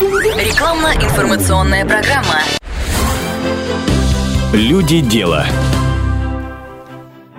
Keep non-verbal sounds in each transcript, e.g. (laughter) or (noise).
Рекламно-информационная программа. Люди дела.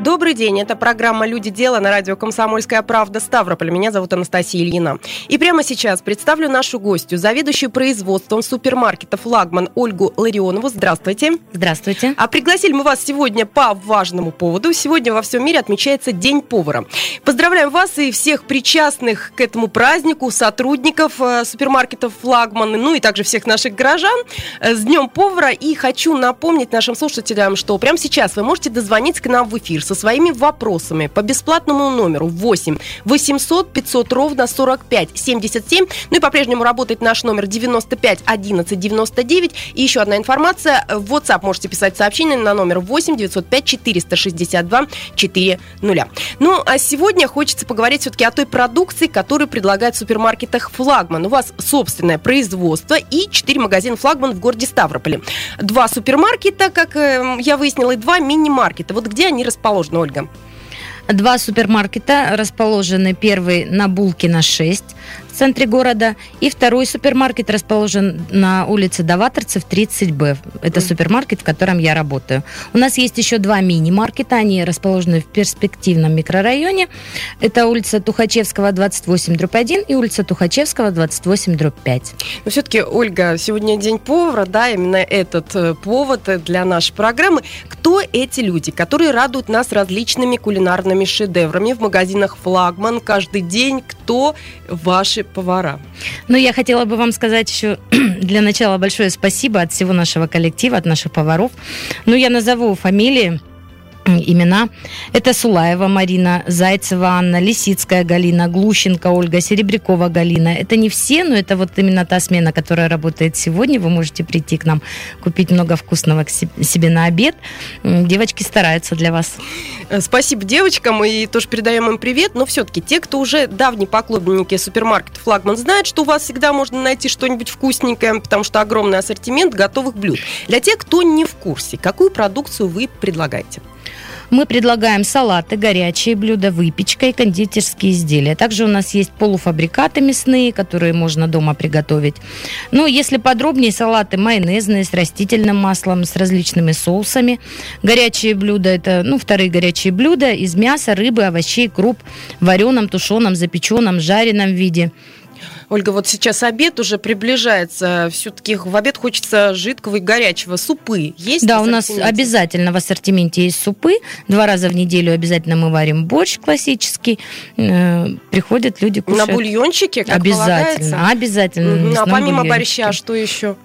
Добрый день, это программа «Люди. Дела» на радио «Комсомольская правда» Ставрополь. Меня зовут Анастасия Ильина. И прямо сейчас представлю нашу гостью, заведующую производством супермаркета «Флагман» Ольгу Ларионову. Здравствуйте. Здравствуйте. А пригласили мы вас сегодня по важному поводу. Сегодня во всем мире отмечается День повара. Поздравляем вас и всех причастных к этому празднику, сотрудников э, супермаркетов «Флагман», ну и также всех наших горожан э, с Днем повара. И хочу напомнить нашим слушателям, что прямо сейчас вы можете дозвониться к нам в эфир со своими вопросами по бесплатному номеру 8 800 500 ровно 45 77. Ну и по-прежнему работает наш номер 95 11 99. И еще одна информация. В WhatsApp можете писать сообщение на номер 8 905 462 400. Ну, а сегодня хочется поговорить все-таки о той продукции, которую предлагает в супермаркетах «Флагман». У вас собственное производство и 4 магазина «Флагман» в городе Ставрополе. Два супермаркета, как э, я выяснила, и два мини-маркета. Вот где они расположены? Расположена, Ольга? Два супермаркета расположены. Первый на Булкина 6 в центре города. И второй супермаркет расположен на улице Даваторцев 30Б. Это супермаркет, в котором я работаю. У нас есть еще два мини-маркета. Они расположены в перспективном микрорайоне. Это улица Тухачевского 28 дробь 1 и улица Тухачевского 28 дробь 5. Но все-таки, Ольга, сегодня день повара, да, именно этот э, повод для нашей программы. Кто эти люди, которые радуют нас различными кулинарными шедеврами в магазинах «Флагман» каждый день? Кто ваши повара? Ну, я хотела бы вам сказать еще (clears throat) для начала большое спасибо от всего нашего коллектива, от наших поваров. Ну, я назову фамилии имена. Это Сулаева Марина, Зайцева Анна, Лисицкая Галина, Глущенко Ольга, Серебрякова Галина. Это не все, но это вот именно та смена, которая работает сегодня. Вы можете прийти к нам, купить много вкусного к себе на обед. Девочки стараются для вас. Э, спасибо девочкам и тоже передаем им привет. Но все-таки те, кто уже давние поклонники супермаркета «Флагман», знают, что у вас всегда можно найти что-нибудь вкусненькое, потому что огромный ассортимент готовых блюд. Для тех, кто не в курсе, какую продукцию вы предлагаете? Мы предлагаем салаты, горячие блюда, выпечка и кондитерские изделия. Также у нас есть полуфабрикаты мясные, которые можно дома приготовить. Ну, если подробнее, салаты майонезные с растительным маслом, с различными соусами. Горячие блюда – это, ну, вторые горячие блюда из мяса, рыбы, овощей, круп, вареном, тушеном, запеченном, жареном виде – Ольга, вот сейчас обед уже приближается. Все-таки в обед хочется жидкого и горячего. Супы есть? Да, у нас обязательно в ассортименте есть супы. Два раза в неделю обязательно мы варим борщ классический. Э, приходят люди кушать. На бульончике, как Обязательно, полагается? обязательно. А помимо борща, что еще?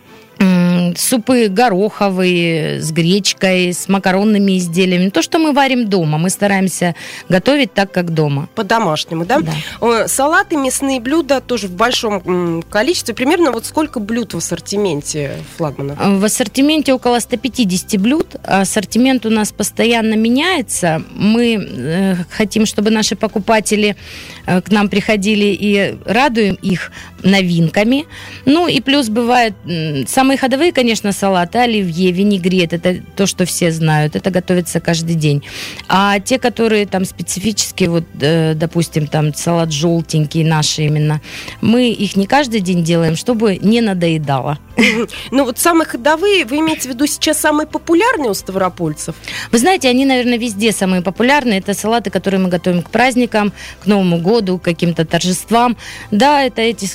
Супы гороховые с гречкой, с макаронными изделиями. То, что мы варим дома. Мы стараемся готовить так, как дома. По-домашнему, да? да? Салаты, мясные блюда тоже в большом количестве. Примерно вот сколько блюд в ассортименте флагмана? В ассортименте около 150 блюд. Ассортимент у нас постоянно меняется. Мы э, хотим, чтобы наши покупатели э, к нам приходили и радуем их новинками. Ну и плюс бывает самые ходовые, конечно, салаты, оливье, винегрет, это то, что все знают, это готовится каждый день. А те, которые там специфические, вот, э, допустим, там салат желтенький, наши именно, мы их не каждый день делаем, чтобы не надоедало. Ну вот самые ходовые, вы имеете в виду сейчас самые популярные у ставропольцев? Вы знаете, они, наверное, везде самые популярные. Это салаты, которые мы готовим к праздникам, к Новому году, к каким-то торжествам. Да, это эти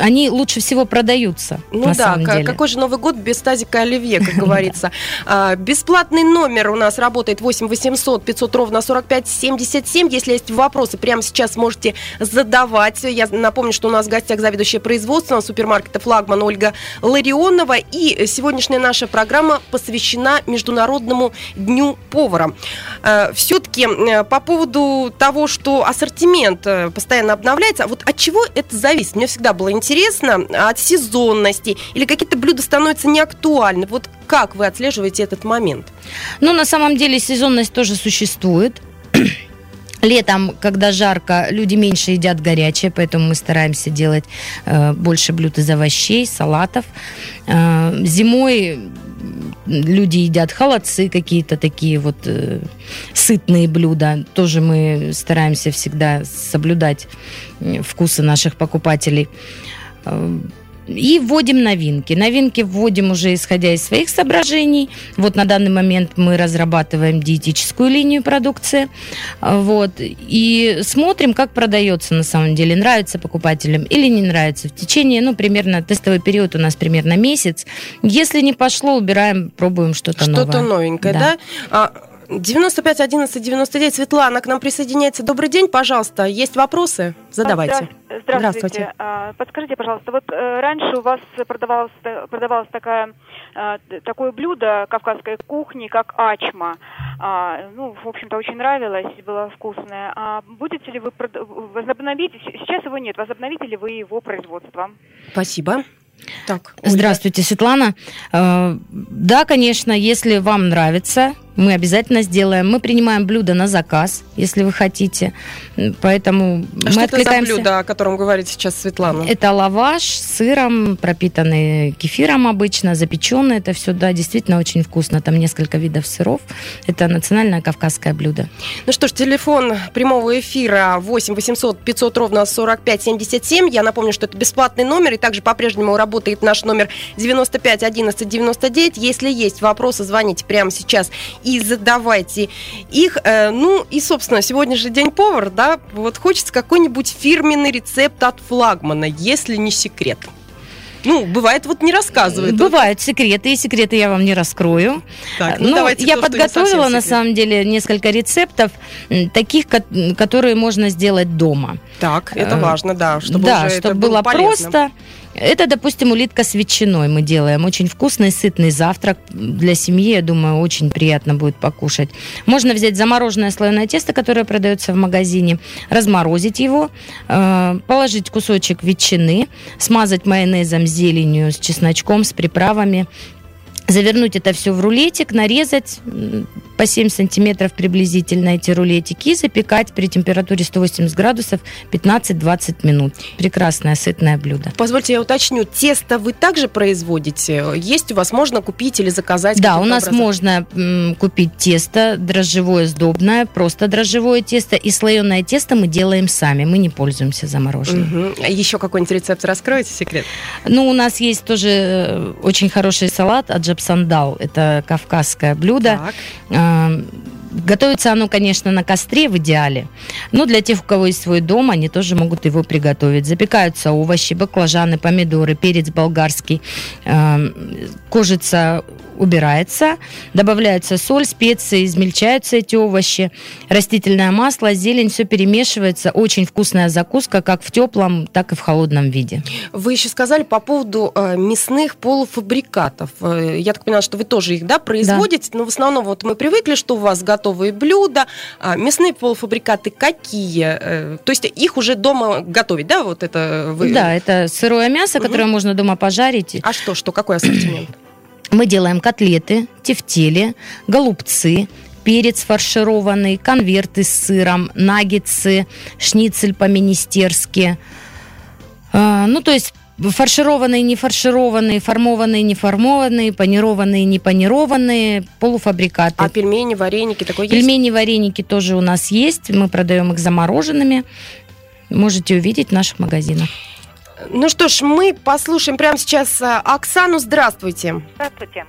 они лучше всего продаются. Ну да, какой же Новый год без тазика оливье, как говорится. (laughs) А, бесплатный номер у нас работает 8 800 500 ровно 45 77. Если есть вопросы, прямо сейчас можете задавать. Я напомню, что у нас в гостях заведующая производством супермаркета «Флагман» Ольга Ларионова. И сегодняшняя наша программа посвящена Международному дню повара. А, Все-таки по поводу того, что ассортимент э, постоянно обновляется, вот от чего это зависит? Мне всегда было интересно интересно от сезонности или какие-то блюда становятся неактуальны? Вот как вы отслеживаете этот момент? Ну, на самом деле сезонность тоже существует. (clears throat) Летом, когда жарко, люди меньше едят горячее, поэтому мы стараемся делать э, больше блюд из овощей, салатов. Э, зимой люди едят холодцы какие-то такие вот э, сытные блюда. Тоже мы стараемся всегда соблюдать вкусы наших покупателей. Э, И вводим новинки. Новинки вводим уже исходя из своих соображений. Вот на данный момент мы разрабатываем диетическую линию продукции. Вот. И смотрим, как продается на самом деле. Нравится покупателям или не нравится. В течение, ну, примерно, тестовый период у нас примерно месяц. Если не пошло, убираем, пробуем что-то, что-то новое. Что-то новенькое, да? да? А, 95 11 99. Светлана к нам присоединяется. Добрый день, пожалуйста. Есть вопросы? Задавайте. Здравствуйте. Здравствуйте. А, подскажите, пожалуйста, вот э, раньше у вас продавалось, продавалось такая, э, такое блюдо кавказской кухни, как ачма. А, ну, в общем-то, очень нравилось, было вкусное. А будете ли вы возобновить, сейчас его нет, возобновите ли вы его производство? Спасибо. Так, Здравствуйте, Светлана. Э, да, конечно, если вам нравится, мы обязательно сделаем. Мы принимаем блюдо на заказ, если вы хотите. Поэтому а мы что откликаемся. это за блюдо, о котором говорит сейчас Светлана? Это лаваш с сыром, пропитанный кефиром обычно, запеченный. Это все, да, действительно очень вкусно. Там несколько видов сыров. Это национальное кавказское блюдо. Ну что ж, телефон прямого эфира 8 800 500 ровно 45 77. Я напомню, что это бесплатный номер, и также по-прежнему работает наш номер 95 11 99. Если есть вопросы, звоните прямо сейчас и задавайте их. Э, ну и, собственно, сегодня же день повар, да, вот хочется какой-нибудь фирменный рецепт от флагмана, если не секрет. Ну, бывает, вот не рассказывает. Бывают секреты, и секреты я вам не раскрою. Так, ну, ну, я то, подготовила, на самом деле, несколько рецептов, таких, которые можно сделать дома. Так, это э, важно, да, чтобы, да, чтобы было, было просто. Это, допустим, улитка с ветчиной мы делаем. Очень вкусный, сытный завтрак для семьи, я думаю, очень приятно будет покушать. Можно взять замороженное слоеное тесто, которое продается в магазине, разморозить его, э, положить кусочек ветчины, смазать майонезом, зеленью, с чесночком, с приправами, завернуть это все в рулетик, нарезать по 7 сантиметров приблизительно эти рулетики и запекать при температуре 180 градусов 15-20 минут. Прекрасное сытное блюдо. Позвольте я уточню, тесто вы также производите? Есть у вас, можно купить или заказать? Да, у нас образом? можно м, купить тесто дрожжевое, сдобное, просто дрожжевое тесто и слоеное тесто мы делаем сами, мы не пользуемся замороженным. Угу. Еще какой-нибудь рецепт раскроете, секрет? Ну, у нас есть тоже э, очень хороший салат от джапсандал, это кавказское блюдо. Так а, Готовится оно, конечно, на костре в идеале, но для тех, у кого есть свой дом, они тоже могут его приготовить. Запекаются овощи, баклажаны, помидоры, перец болгарский, кожица убирается, добавляется соль, специи, измельчаются эти овощи, растительное масло, зелень, все перемешивается. Очень вкусная закуска, как в теплом, так и в холодном виде. Вы еще сказали по поводу э, мясных полуфабрикатов. Э, я так поняла, что вы тоже их да, производите, да. но в основном вот мы привыкли, что у вас готовые блюда. А мясные полуфабрикаты какие? Э, то есть их уже дома готовить, да? Вот это вы... Да, это сырое мясо, угу. которое можно дома пожарить. А что, что, какой ассортимент? Мы делаем котлеты, тефтели, голубцы, перец фаршированный, конверты с сыром, наггетсы, шницель по-министерски. А, ну, то есть фаршированные, не фаршированные, формованные, не формованные, панированные, не панированные, полуфабрикаты. А пельмени, вареники такое есть? Пельмени, вареники тоже у нас есть. Мы продаем их замороженными. Можете увидеть в наших магазинах. Ну что ж, мы послушаем прямо сейчас э, Оксану. Здравствуйте. Здравствуйте.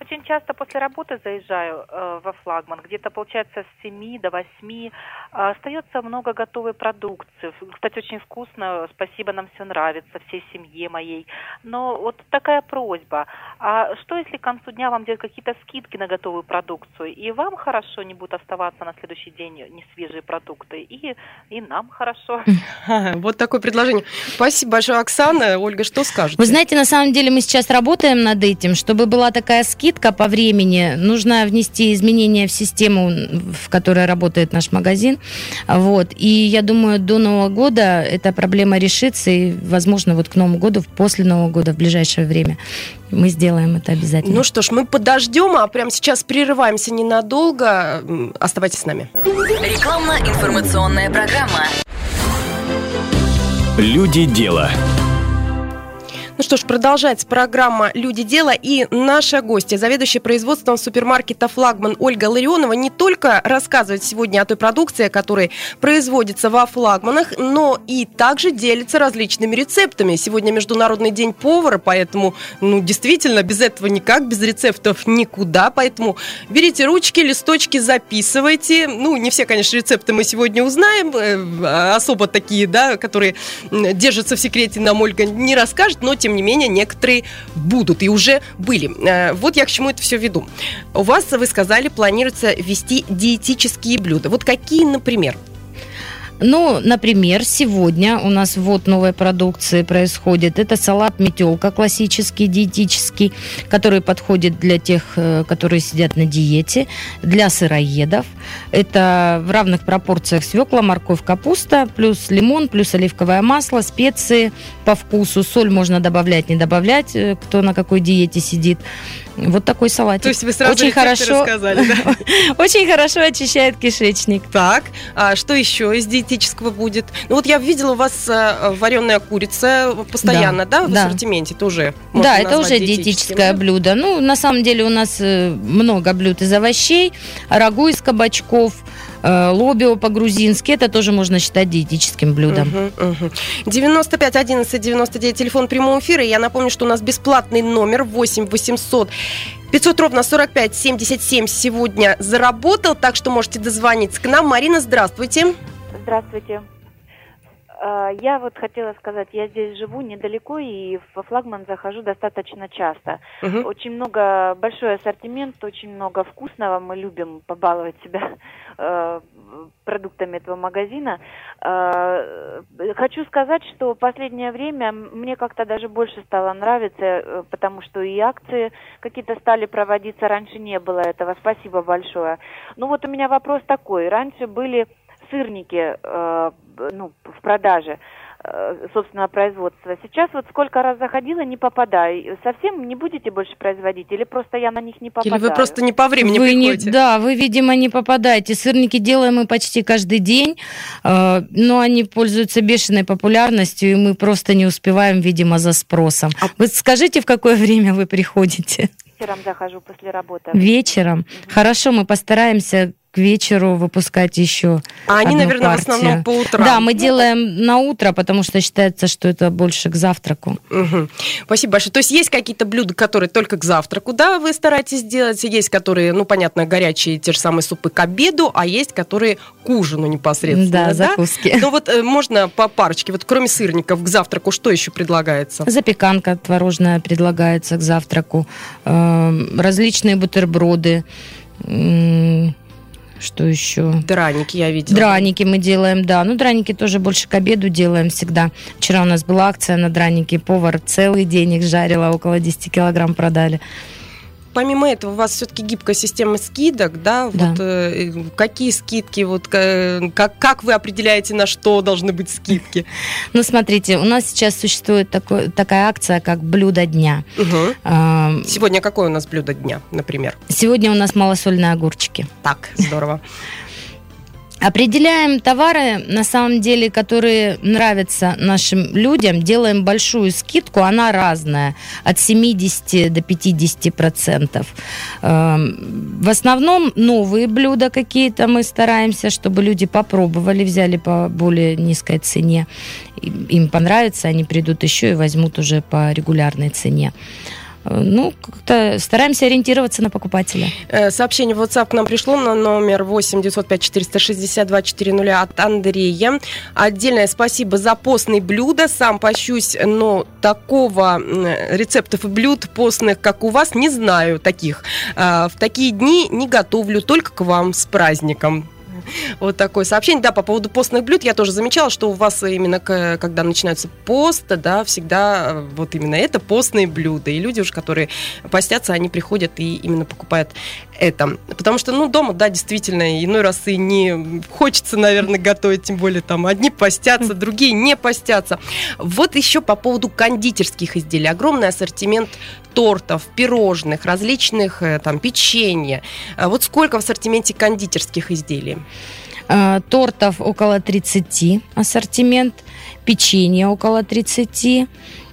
Очень часто после работы заезжаю э, во флагман, где-то получается с 7 до 8. Э, остается много готовой продукции. Кстати, очень вкусно, спасибо, нам все нравится, всей семье моей. Но вот такая просьба. А что если к концу дня вам делать какие-то скидки на готовую продукцию, и вам хорошо не будут оставаться на следующий день не свежие продукты, и, и нам хорошо. (laughs) Вот такое предложение. Спасибо большое, Оксана. Ольга, что скажете? Вы знаете, на самом деле мы сейчас работаем над этим, чтобы была такая скидка по времени. Нужно внести изменения в систему, в которой работает наш магазин. Вот. И я думаю, до Нового года эта проблема решится. И, возможно, вот к Новому году, после Нового года, в ближайшее время мы сделаем это обязательно. Ну что ж, мы подождем, а прямо сейчас прерываемся ненадолго. Оставайтесь с нами. Рекламно-информационная программа. Люди дела. Ну что ж, продолжается программа «Люди. Дело» и наша гостья, заведующая производством супермаркета «Флагман» Ольга Ларионова не только рассказывает сегодня о той продукции, которая производится во флагманах, но и также делится различными рецептами. Сегодня Международный день повара, поэтому, ну, действительно, без этого никак, без рецептов никуда, поэтому берите ручки, листочки, записывайте. Ну, не все, конечно, рецепты мы сегодня узнаем, э, особо такие, да, которые держатся в секрете, нам Ольга не расскажет, но, тем не менее, некоторые будут и уже были. Э, вот я к чему это все веду. У вас, вы сказали, планируется вести диетические блюда. Вот какие, например? Ну, например, сегодня у нас вот новой продукции происходит. Это салат метелка классический, диетический, который подходит для тех, э, которые сидят на диете, для сыроедов. Это в равных пропорциях свекла, морковь, капуста, плюс лимон, плюс оливковое масло, специи по вкусу. Соль можно добавлять, не добавлять, э, кто на какой диете сидит. Вот такой салатик. То есть вы сразу очень хорошо рассказали, да? (laughs) Очень хорошо очищает кишечник. Так, а что еще из диетического будет? Ну вот я видела у вас э, вареная курица постоянно, да, в ассортименте тоже. Да, это уже диетическое блюдо. Ну, на самом деле у нас э, много блюд из овощей, рагу из кабачков, лобио по-грузински, это тоже можно считать диетическим блюдом. Угу, угу. 95 11 99, телефон прямого эфира. Я напомню, что у нас бесплатный номер 8 800 500 ровно 45 77 сегодня заработал, так что можете дозвониться к нам. Марина, здравствуйте. Здравствуйте. А, я вот хотела сказать, я здесь живу недалеко и во флагман захожу достаточно часто. Угу. Очень много, большой ассортимент, очень много вкусного. Мы любим побаловать себя э, продуктами этого магазина. Э, хочу сказать, что последнее время мне как-то даже больше стало нравиться, э, потому что и акции какие-то стали проводиться, раньше не было этого. Спасибо большое. Ну вот у меня вопрос такой. Раньше были сырники э, ну, в продаже э, собственного производства. Сейчас вот сколько раз заходила, не попадаю. Совсем не будете больше производить? Или просто я на них не попадаю? Или вы просто не по времени вы приходите? Не, да, вы, видимо, не попадаете. Сырники делаем мы почти каждый день, э, но они пользуются бешеной популярностью, и мы просто не успеваем, видимо, за спросом. А... Вы скажите, в какое время вы приходите? Вечером захожу после работы. Вечером? Угу. Хорошо, мы постараемся к вечеру выпускать еще. А они, наверное, партию. в основном по утрам. Да, мы делаем на утро, потому что считается, что это больше к завтраку. Угу. Спасибо большое. То есть есть какие-то блюда, которые только к завтраку, да, вы стараетесь делать, есть которые, ну, понятно, горячие, те же самые супы к обеду, а есть которые к ужину непосредственно, да? Да, закуски. Ну вот э, можно по парочке, вот кроме сырников к завтраку что еще предлагается? Запеканка творожная предлагается к завтраку, эм, различные бутерброды, что еще? Драники я видела. Драники мы делаем, да. Ну, драники тоже больше к обеду делаем всегда. Вчера у нас была акция на драники. Повар целый день их жарила, около 10 килограмм продали помимо этого, у вас все-таки гибкая система скидок, да? да. Вот, э, какие скидки, вот, как, как вы определяете, на что должны быть скидки? (laughs) Ну, смотрите, у нас сейчас существует такой, такая акция, как блюдо дня. Угу. А, сегодня какое у нас блюдо дня, например? Сегодня у нас малосольные огурчики. Так, здорово. (laughs) Определяем товары, на самом деле, которые нравятся нашим людям, делаем большую скидку, она разная, от 70 до 50 процентов. Эм, в основном новые блюда какие-то мы стараемся, чтобы люди попробовали, взяли по более низкой цене. Им понравится, они придут еще и возьмут уже по регулярной цене ну, как-то стараемся ориентироваться на покупателя. Э, сообщение в WhatsApp к нам пришло на номер 8 905 462 400 от Андрея. Отдельное спасибо за постные блюда. Сам пощусь, но такого рецептов и блюд постных, как у вас, не знаю таких. Э, в такие дни не готовлю, только к вам с праздником. (laughs) Вот такое сообщение. Да, по поводу постных блюд я тоже замечала, что у вас именно когда начинается пост, да, всегда э, вот именно это постные блюда. И люди уже, которые постятся, они приходят и именно покупают это. Потому что, ну, дома, да, действительно, иной раз и не хочется, наверное, готовить, тем более там одни постятся, другие не постятся. Вот еще по поводу кондитерских изделий. Огромный ассортимент тортов, пирожных, различных э, там печенья. А вот сколько в ассортименте кондитерских изделий? А, тортов около 30 ассортимент, печенье около 30,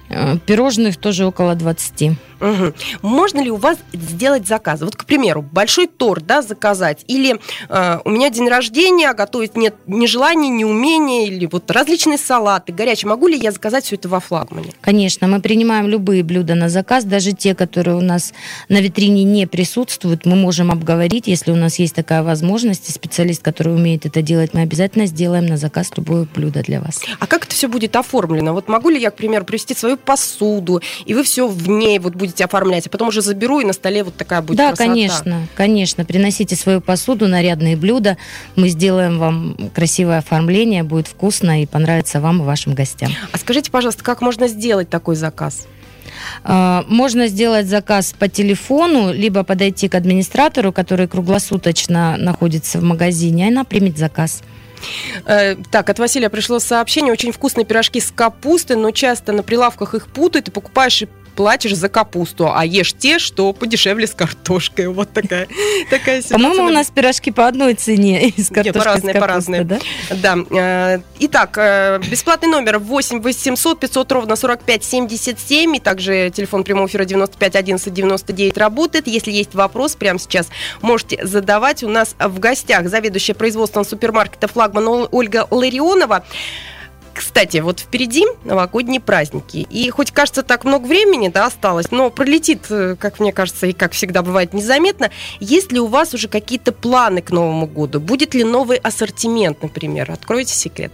Э, пирожных тоже около 20. Угу. Можно ли у вас сделать заказ? Вот, к примеру, большой торт да, заказать, или э, у меня день рождения, а готовить нет ни желания, ни умения, или вот различные салаты, горячие. Могу ли я заказать все это во флагмане? Конечно, мы принимаем любые блюда на заказ, даже те, которые у нас на витрине не присутствуют, мы можем обговорить, если у нас есть такая возможность, и специалист, который умеет это делать, мы обязательно сделаем на заказ любое блюдо для вас. А как это все будет оформлено? Вот могу ли я, к примеру, привести свою посуду, и вы все в ней вот будете будете оформлять, а потом уже заберу, и на столе вот такая будет Да, красота. конечно, конечно. Приносите свою посуду, нарядные блюда. Мы сделаем вам красивое оформление, будет вкусно и понравится вам и вашим гостям. А скажите, пожалуйста, как можно сделать такой заказ? А, можно сделать заказ по телефону, либо подойти к администратору, который круглосуточно находится в магазине, и она примет заказ. Э, так, от Василия пришло сообщение. Очень вкусные пирожки с капустой, но часто на прилавках их путают, и покупаешь и платишь за капусту, а ешь те, что подешевле с картошкой. Вот такая, (laughs) такая ситуация. По-моему, у нас пирожки по одной цене (laughs) с картошкой. Нет, по-разные, по-разные. Да? да. Э, итак, э, бесплатный номер 8 800 500 ровно 45 77. И также телефон прямого эфира 95 11 99 работает. Если есть вопрос, прямо сейчас можете задавать. У нас в гостях заведующая производством супермаркета «Флагман» Ольга Ларионова. Кстати, вот впереди новогодние праздники. И хоть кажется так много времени да, осталось, но пролетит, э, как мне кажется, и как всегда бывает незаметно. Есть ли у вас уже какие-то планы к Новому году? Будет ли новый ассортимент, например? Откройте секрет.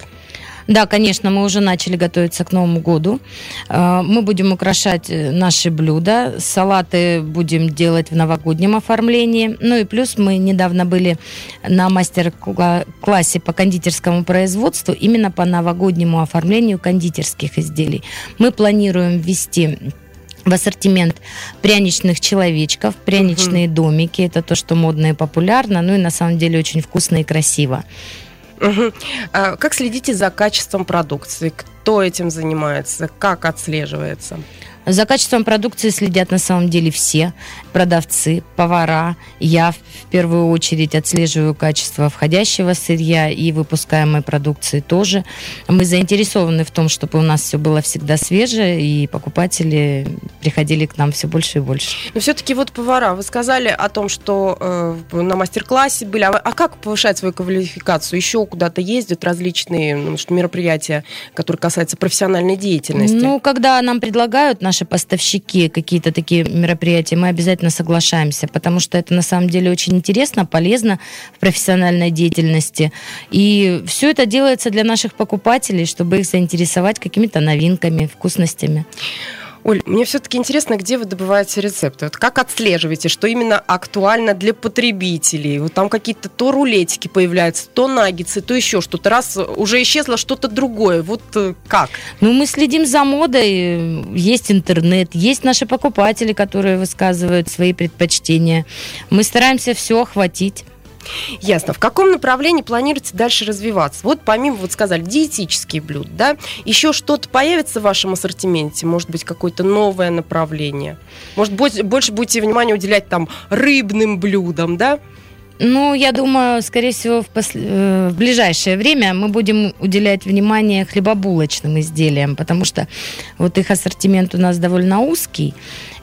Да, конечно, мы уже начали готовиться к Новому году. Э, мы будем украшать э, наши блюда. Салаты будем делать в новогоднем оформлении. Ну и плюс мы недавно были на мастер-классе по кондитерскому производству именно по новогоднему оформлению кондитерских изделий. Мы планируем ввести в ассортимент пряничных человечков, пряничные угу. домики. Это то, что модно и популярно, ну и на самом деле очень вкусно и красиво. Угу. А как следите за качеством продукции? Кто этим занимается? Как отслеживается? За качеством продукции следят на самом деле все продавцы, повара. Я в первую очередь отслеживаю качество входящего сырья и выпускаемой продукции тоже. Мы заинтересованы в том, чтобы у нас все было всегда свежее, и покупатели приходили к нам все больше и больше. Но все-таки вот повара, вы сказали о том, что э, на мастер-классе были. А, а как повышать свою квалификацию? Еще куда-то ездят различные ну, мероприятия, которые касаются профессиональной деятельности? Ну, когда нам предлагают наши поставщики какие-то такие мероприятия, мы обязательно соглашаемся, потому что это на самом деле очень интересно, полезно в профессиональной деятельности. И все это делается для наших покупателей, чтобы их заинтересовать какими-то новинками, вкусностями. Оль, мне все-таки интересно, где вы добываете рецепты? Вот как отслеживаете, что именно актуально для потребителей? Вот там какие-то то рулетики появляются, то наггетсы, то еще что-то. Раз уже исчезло что-то другое. Вот э, как? Ну, мы следим за модой. Есть интернет, есть наши покупатели, которые высказывают свои предпочтения. Мы стараемся все охватить. Ясно. В каком направлении планируете дальше развиваться? Вот помимо, вот сказали, диетические блюда, да, еще что-то появится в вашем ассортименте? Может быть, какое-то новое направление? Может, больше будете внимание уделять там рыбным блюдам, да? Ну, я думаю, скорее всего, в, пос... Э, в ближайшее время мы будем уделять внимание хлебобулочным изделиям, потому что вот их ассортимент у нас довольно узкий.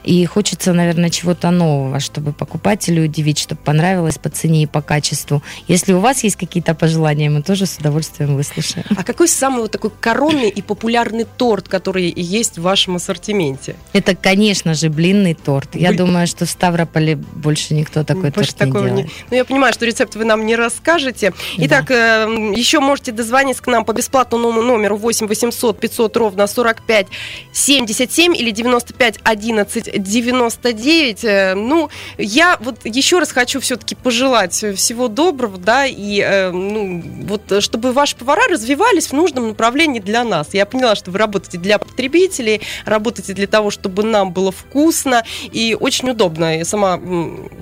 И хочется, наверное, чего-то нового, чтобы покупателю удивить, чтобы понравилось по цене и по качеству. Если у вас есть какие-то пожелания, мы тоже с удовольствием выслушаем. А какой самый вот такой коронный и популярный торт, который есть в вашем ассортименте? Это, конечно же, блинный торт. Я Блин. думаю, что в Ставрополе больше никто такой больше торт не делает. Не... Ну, я понимаю, что рецепт вы нам не расскажете. Итак, э, еще можете дозвониться к нам по бесплатному номеру 8 800 500 ровно 45 77 или 95 11 99. Э, ну, я вот еще раз хочу все-таки пожелать всего доброго, да, и э, ну, вот чтобы ваши повара развивались в нужном направлении для нас. Я поняла, что вы работаете для потребителей, работаете для того, чтобы нам было вкусно и очень удобно. Я сама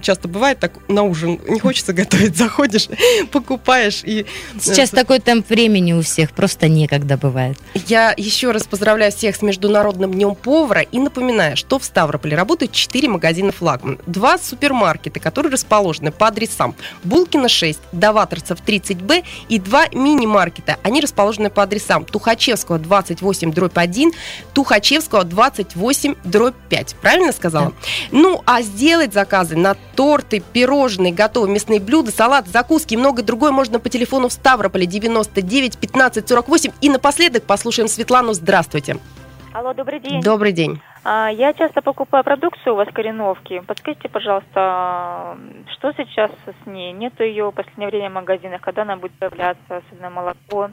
часто бывает так на ужин не хочется (laughs) готовить, заходишь, покупаешь и... Сейчас э, такой темп времени у всех, просто некогда бывает. Я еще раз поздравляю всех с Международным днем повара и напоминаю, что в Ставрополе Ставрополе работают 4 магазина «Флагман». Два супермаркета, которые расположены по адресам Булкина 6, Даваторцев 30Б и два мини-маркета. Они расположены по адресам Тухачевского 28 дробь 1, Тухачевского 28 дробь 5. Правильно сказала? Да. Ну, а сделать заказы на торты, пирожные, готовые мясные блюда, салат, закуски и многое другое можно по телефону в Ставрополе 99 15 48. И напоследок послушаем Светлану. Здравствуйте. Алло, добрый день. Добрый день. А, я часто покупаю продукцию у вас Кореновки. Подскажите, пожалуйста, что сейчас с ней? Нету ее в последнее время в магазинах, когда она будет появляться, особенно молоко?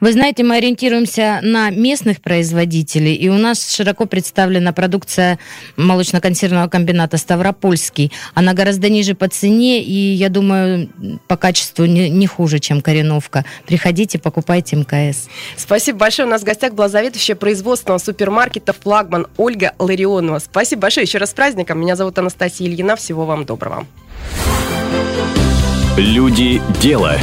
Вы знаете, мы ориентируемся на местных производителей, и у нас широко представлена продукция молочно-консервного комбината «Ставропольский». Она гораздо ниже по цене, и, я думаю, по качеству не, не хуже, чем «Кореновка». Приходите, покупайте МКС. Спасибо большое. У нас в гостях была заведующая производственного супермаркета «Флагман» Ольга Ларионова. Спасибо большое. Еще раз с праздником. Меня зовут Анастасия Ильина. Всего вам доброго. Люди дела.